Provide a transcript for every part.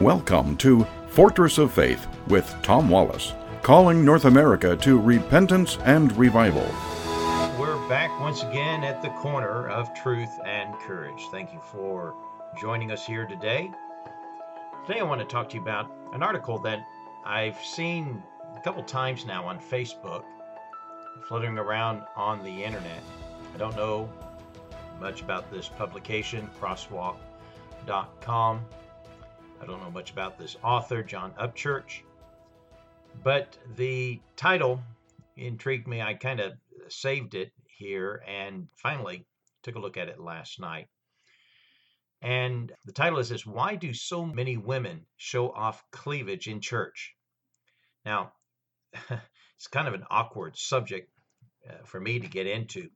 Welcome to Fortress of Faith with Tom Wallace, calling North America to repentance and revival. We're back once again at the corner of truth and courage. Thank you for joining us here today. Today, I want to talk to you about an article that I've seen a couple times now on Facebook, fluttering around on the internet. I don't know much about this publication, crosswalk.com. I don't know much about this author, John Upchurch, but the title intrigued me. I kind of saved it here and finally took a look at it last night. And the title is this Why Do So Many Women Show Off Cleavage in Church? Now, it's kind of an awkward subject uh, for me to get into,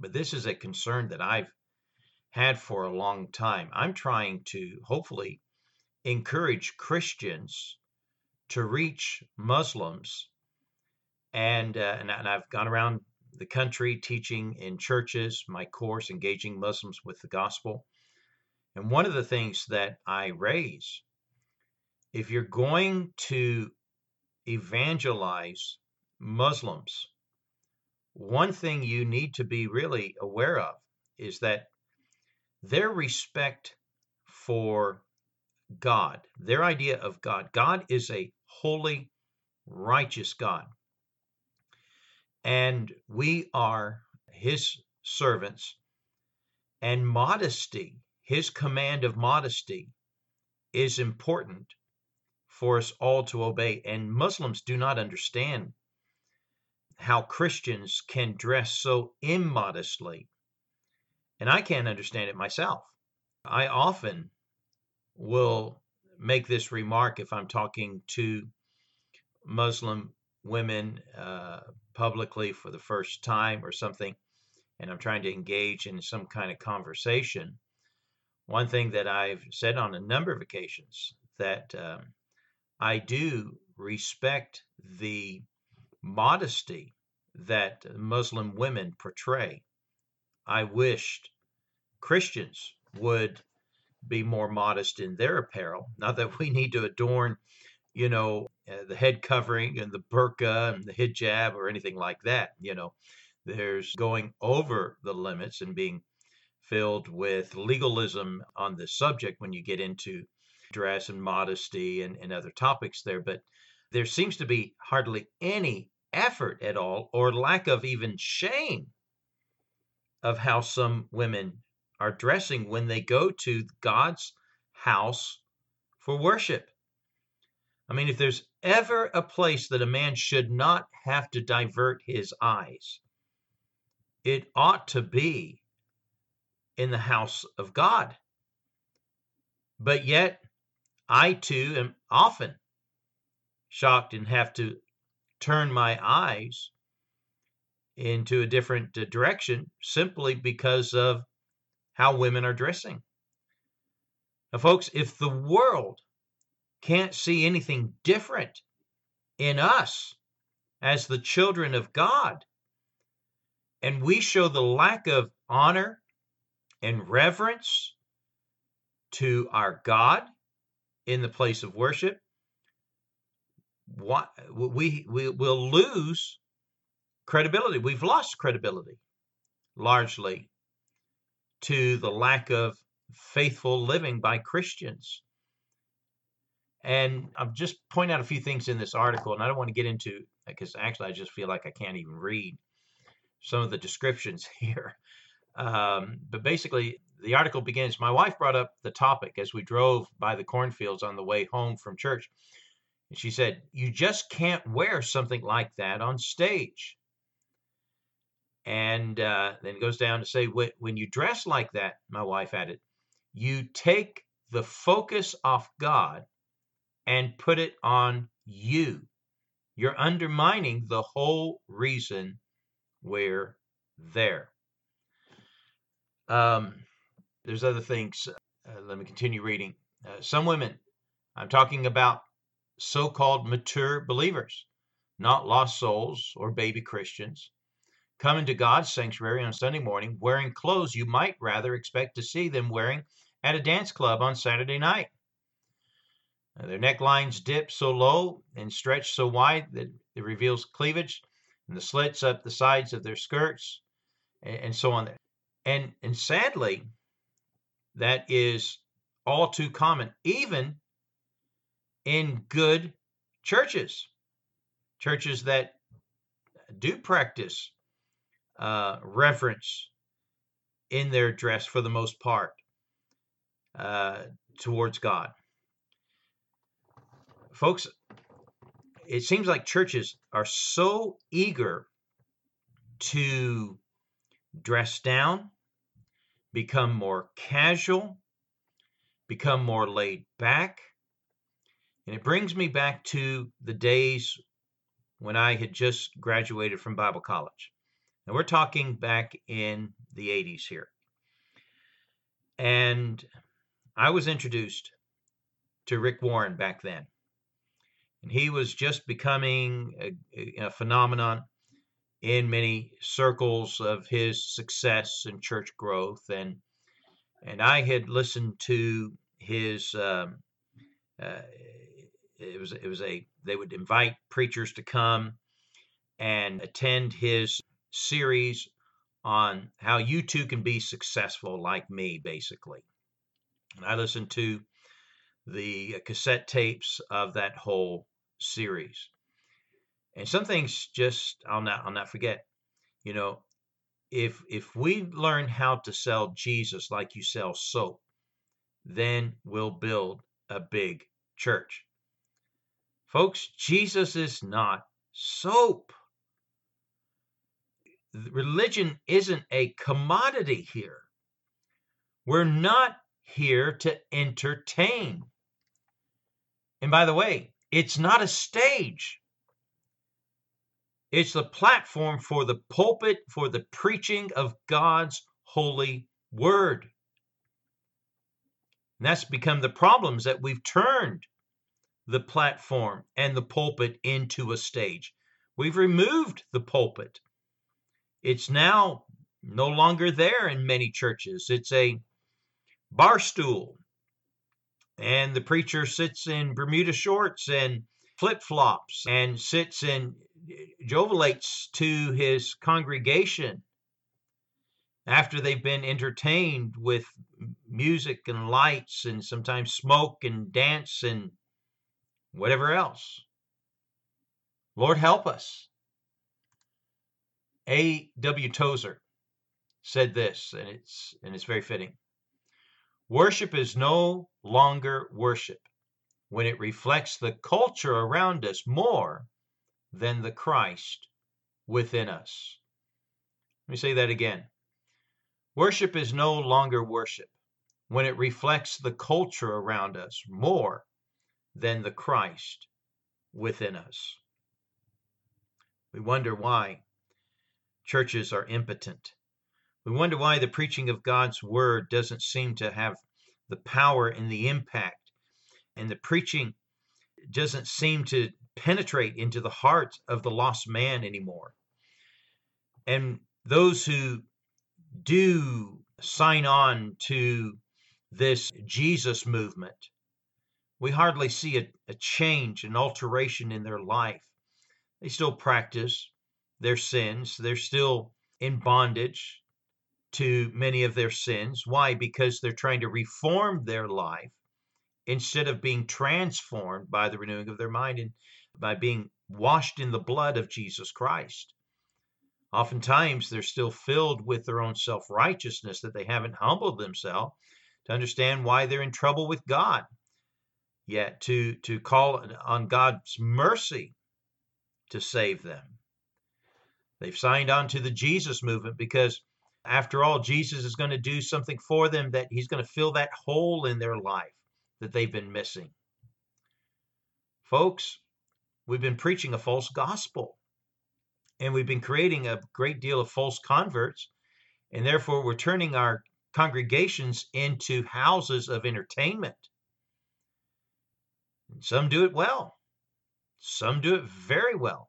but this is a concern that I've had for a long time. I'm trying to hopefully encourage Christians to reach Muslims. And, uh, and, and I've gone around the country teaching in churches, my course, Engaging Muslims with the Gospel. And one of the things that I raise, if you're going to evangelize Muslims, one thing you need to be really aware of is that their respect for God, their idea of God. God is a holy, righteous God. And we are his servants. And modesty, his command of modesty, is important for us all to obey. And Muslims do not understand how Christians can dress so immodestly. And I can't understand it myself. I often will make this remark if I'm talking to Muslim women uh, publicly for the first time or something, and I'm trying to engage in some kind of conversation. One thing that I've said on a number of occasions that um, I do respect the modesty that Muslim women portray. I wished Christians would be more modest in their apparel. Not that we need to adorn, you know, uh, the head covering and the burqa and the hijab or anything like that. You know, there's going over the limits and being filled with legalism on the subject when you get into dress and modesty and, and other topics there. But there seems to be hardly any effort at all or lack of even shame of how some women are dressing when they go to God's house for worship. I mean, if there's ever a place that a man should not have to divert his eyes, it ought to be in the house of God. But yet, I too am often shocked and have to turn my eyes into a different uh, direction simply because of how women are dressing. Now, folks, if the world can't see anything different in us as the children of God, and we show the lack of honor and reverence to our God in the place of worship, we, we will lose credibility. We've lost credibility largely to the lack of faithful living by Christians. And I'll just point out a few things in this article, and I don't want to get into because actually I just feel like I can't even read some of the descriptions here. Um, but basically, the article begins My wife brought up the topic as we drove by the cornfields on the way home from church. And she said, You just can't wear something like that on stage. And uh, then goes down to say, when you dress like that, my wife added, you take the focus off God and put it on you. You're undermining the whole reason we're there. Um, there's other things. Uh, let me continue reading. Uh, some women, I'm talking about so called mature believers, not lost souls or baby Christians come into God's sanctuary on Sunday morning wearing clothes you might rather expect to see them wearing at a dance club on Saturday night. Their necklines dip so low and stretch so wide that it reveals cleavage, and the slits up the sides of their skirts, and, and so on. And and sadly, that is all too common, even in good churches, churches that do practice uh, reverence in their dress for the most part uh, towards God. Folks, it seems like churches are so eager to dress down, become more casual, become more laid back. And it brings me back to the days when I had just graduated from Bible college. And we're talking back in the 80s here. And I was introduced to Rick Warren back then. And he was just becoming a, a phenomenon in many circles of his success and church growth. And and I had listened to his. Um, uh, it was it was a they would invite preachers to come and attend his series on how you too can be successful like me, basically. And I listened to the cassette tapes of that whole series. And some things just I'll not I'll not forget. You know, if if we learn how to sell Jesus like you sell soap, then we'll build a big church. Folks, Jesus is not soap. Religion isn't a commodity here. We're not here to entertain. And by the way, it's not a stage. It's the platform for the pulpit, for the preaching of God's holy word. And that's become the problems that we've turned the platform and the pulpit into a stage. We've removed the pulpit. It's now no longer there in many churches. It's a bar stool. And the preacher sits in Bermuda shorts and flip flops and sits and jovelates to his congregation after they've been entertained with music and lights and sometimes smoke and dance and whatever else. Lord, help us. A. W. Tozer said this, and it's and it's very fitting. Worship is no longer worship when it reflects the culture around us more than the Christ within us. Let me say that again. Worship is no longer worship when it reflects the culture around us more than the Christ within us. We wonder why churches are impotent. We wonder why the preaching of God's word doesn't seem to have the power and the impact, and the preaching doesn't seem to penetrate into the heart of the lost man anymore. And those who do sign on to this Jesus movement we hardly see a, a change, an alteration in their life. They still practice their sins, they're still in bondage to many of their sins. Why? Because they're trying to reform their life instead of being transformed by the renewing of their mind and by being washed in the blood of Jesus Christ. Oftentimes, they're still filled with their own self righteousness that they haven't humbled themselves to understand why they're in trouble with God yet to to call on God's mercy to save them. They've signed on to the Jesus movement because after all Jesus is going to do something for them that he's going to fill that hole in their life that they've been missing. Folks, we've been preaching a false gospel and we've been creating a great deal of false converts and therefore we're turning our congregations into houses of entertainment some do it well, some do it very well.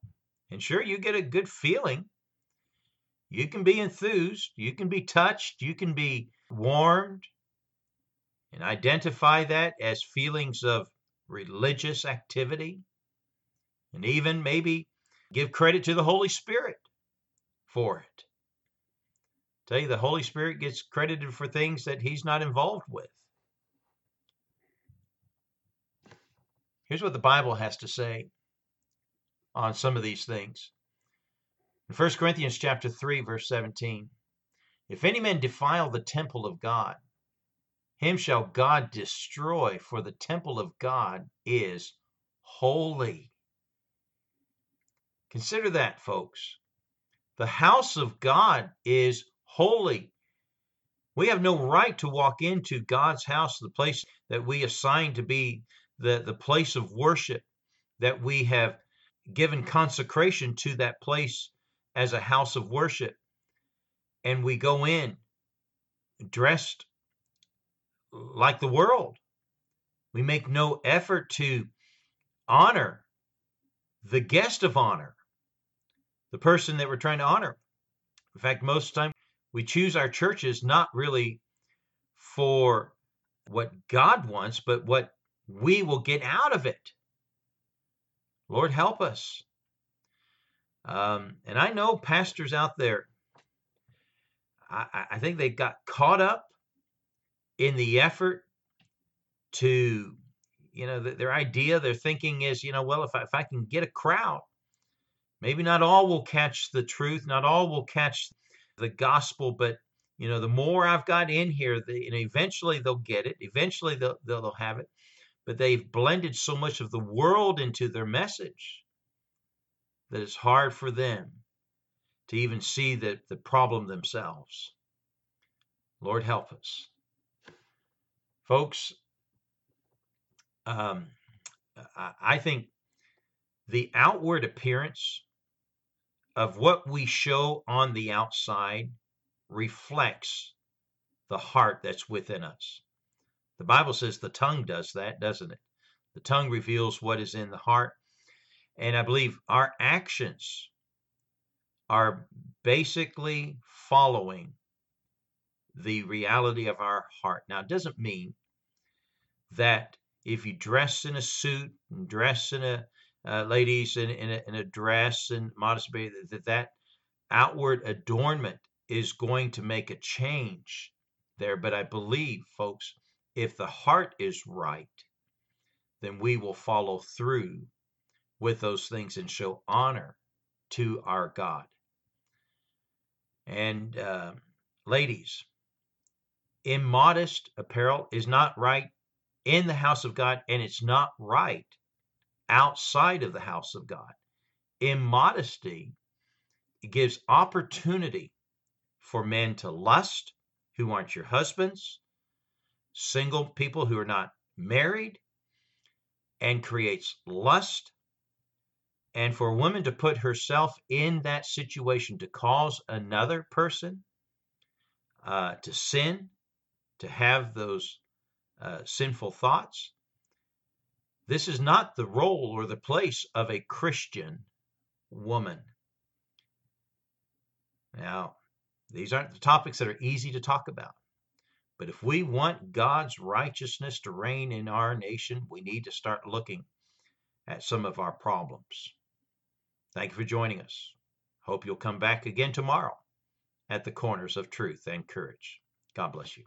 And sure, you get a good feeling. You can be enthused, you can be touched, you can be warmed, and identify that as feelings of religious activity, and even maybe give credit to the Holy Spirit for it. Tell you the Holy Spirit gets credited for things that he's not involved with. Here's what the Bible has to say on some of these things. In 1 Corinthians chapter 3 verse 17, if any man defile the temple of God, him shall God destroy, for the temple of God is holy. Consider that, folks. The house of God is holy. We have no right to walk into God's house, the place that we assign to be the, the place of worship, that we have given consecration to that place as a house of worship. And we go in dressed like the world. We make no effort to honor the guest of honor, the person that we're trying to honor. In fact, most of the time we choose our churches not really for what God wants, but what we will get out of it. Lord, help us. Um, and I know pastors out there, I, I think they got caught up in the effort to, you know, their idea, their thinking is, you know, well, if I, if I can get a crowd, maybe not all will catch the truth, not all will catch the gospel, but you know, the more I've got in here, the, know, eventually they'll get it. Eventually they'll, they'll have it. But they've blended so much of the world into their message that it's hard for them to even see the, the problem themselves. Lord, help us. Folks, um, I think the outward appearance of what we show on the outside reflects the heart that's within us. The Bible says the tongue does that, doesn't it? The tongue reveals what is in the heart. And I believe our actions are basically following the reality of our heart. Now, it doesn't mean that if you dress in a suit and dress in a uh, ladies in, in, a, in a dress and modest that that outward adornment is going to make a change there. But I believe, folks, if the heart is right, then we will follow through with those things and show honor to our God. And uh, ladies, immodest apparel is not right in the house of God, and it's not right outside of the house of God. Immodesty gives opportunity for men to lust who aren't your husbands, single people who are not married, and creates lust. And for a woman to put herself in that situation to cause another person uh, to sin, to have those uh, sinful thoughts, this is not the role or the place of a Christian woman. Now, these aren't the topics that are easy to talk about. But if we want God's righteousness to reign in our nation, we need to start looking at some of our problems. Thank you for joining us. Hope you'll come back again tomorrow at the corners of truth and courage. God bless you.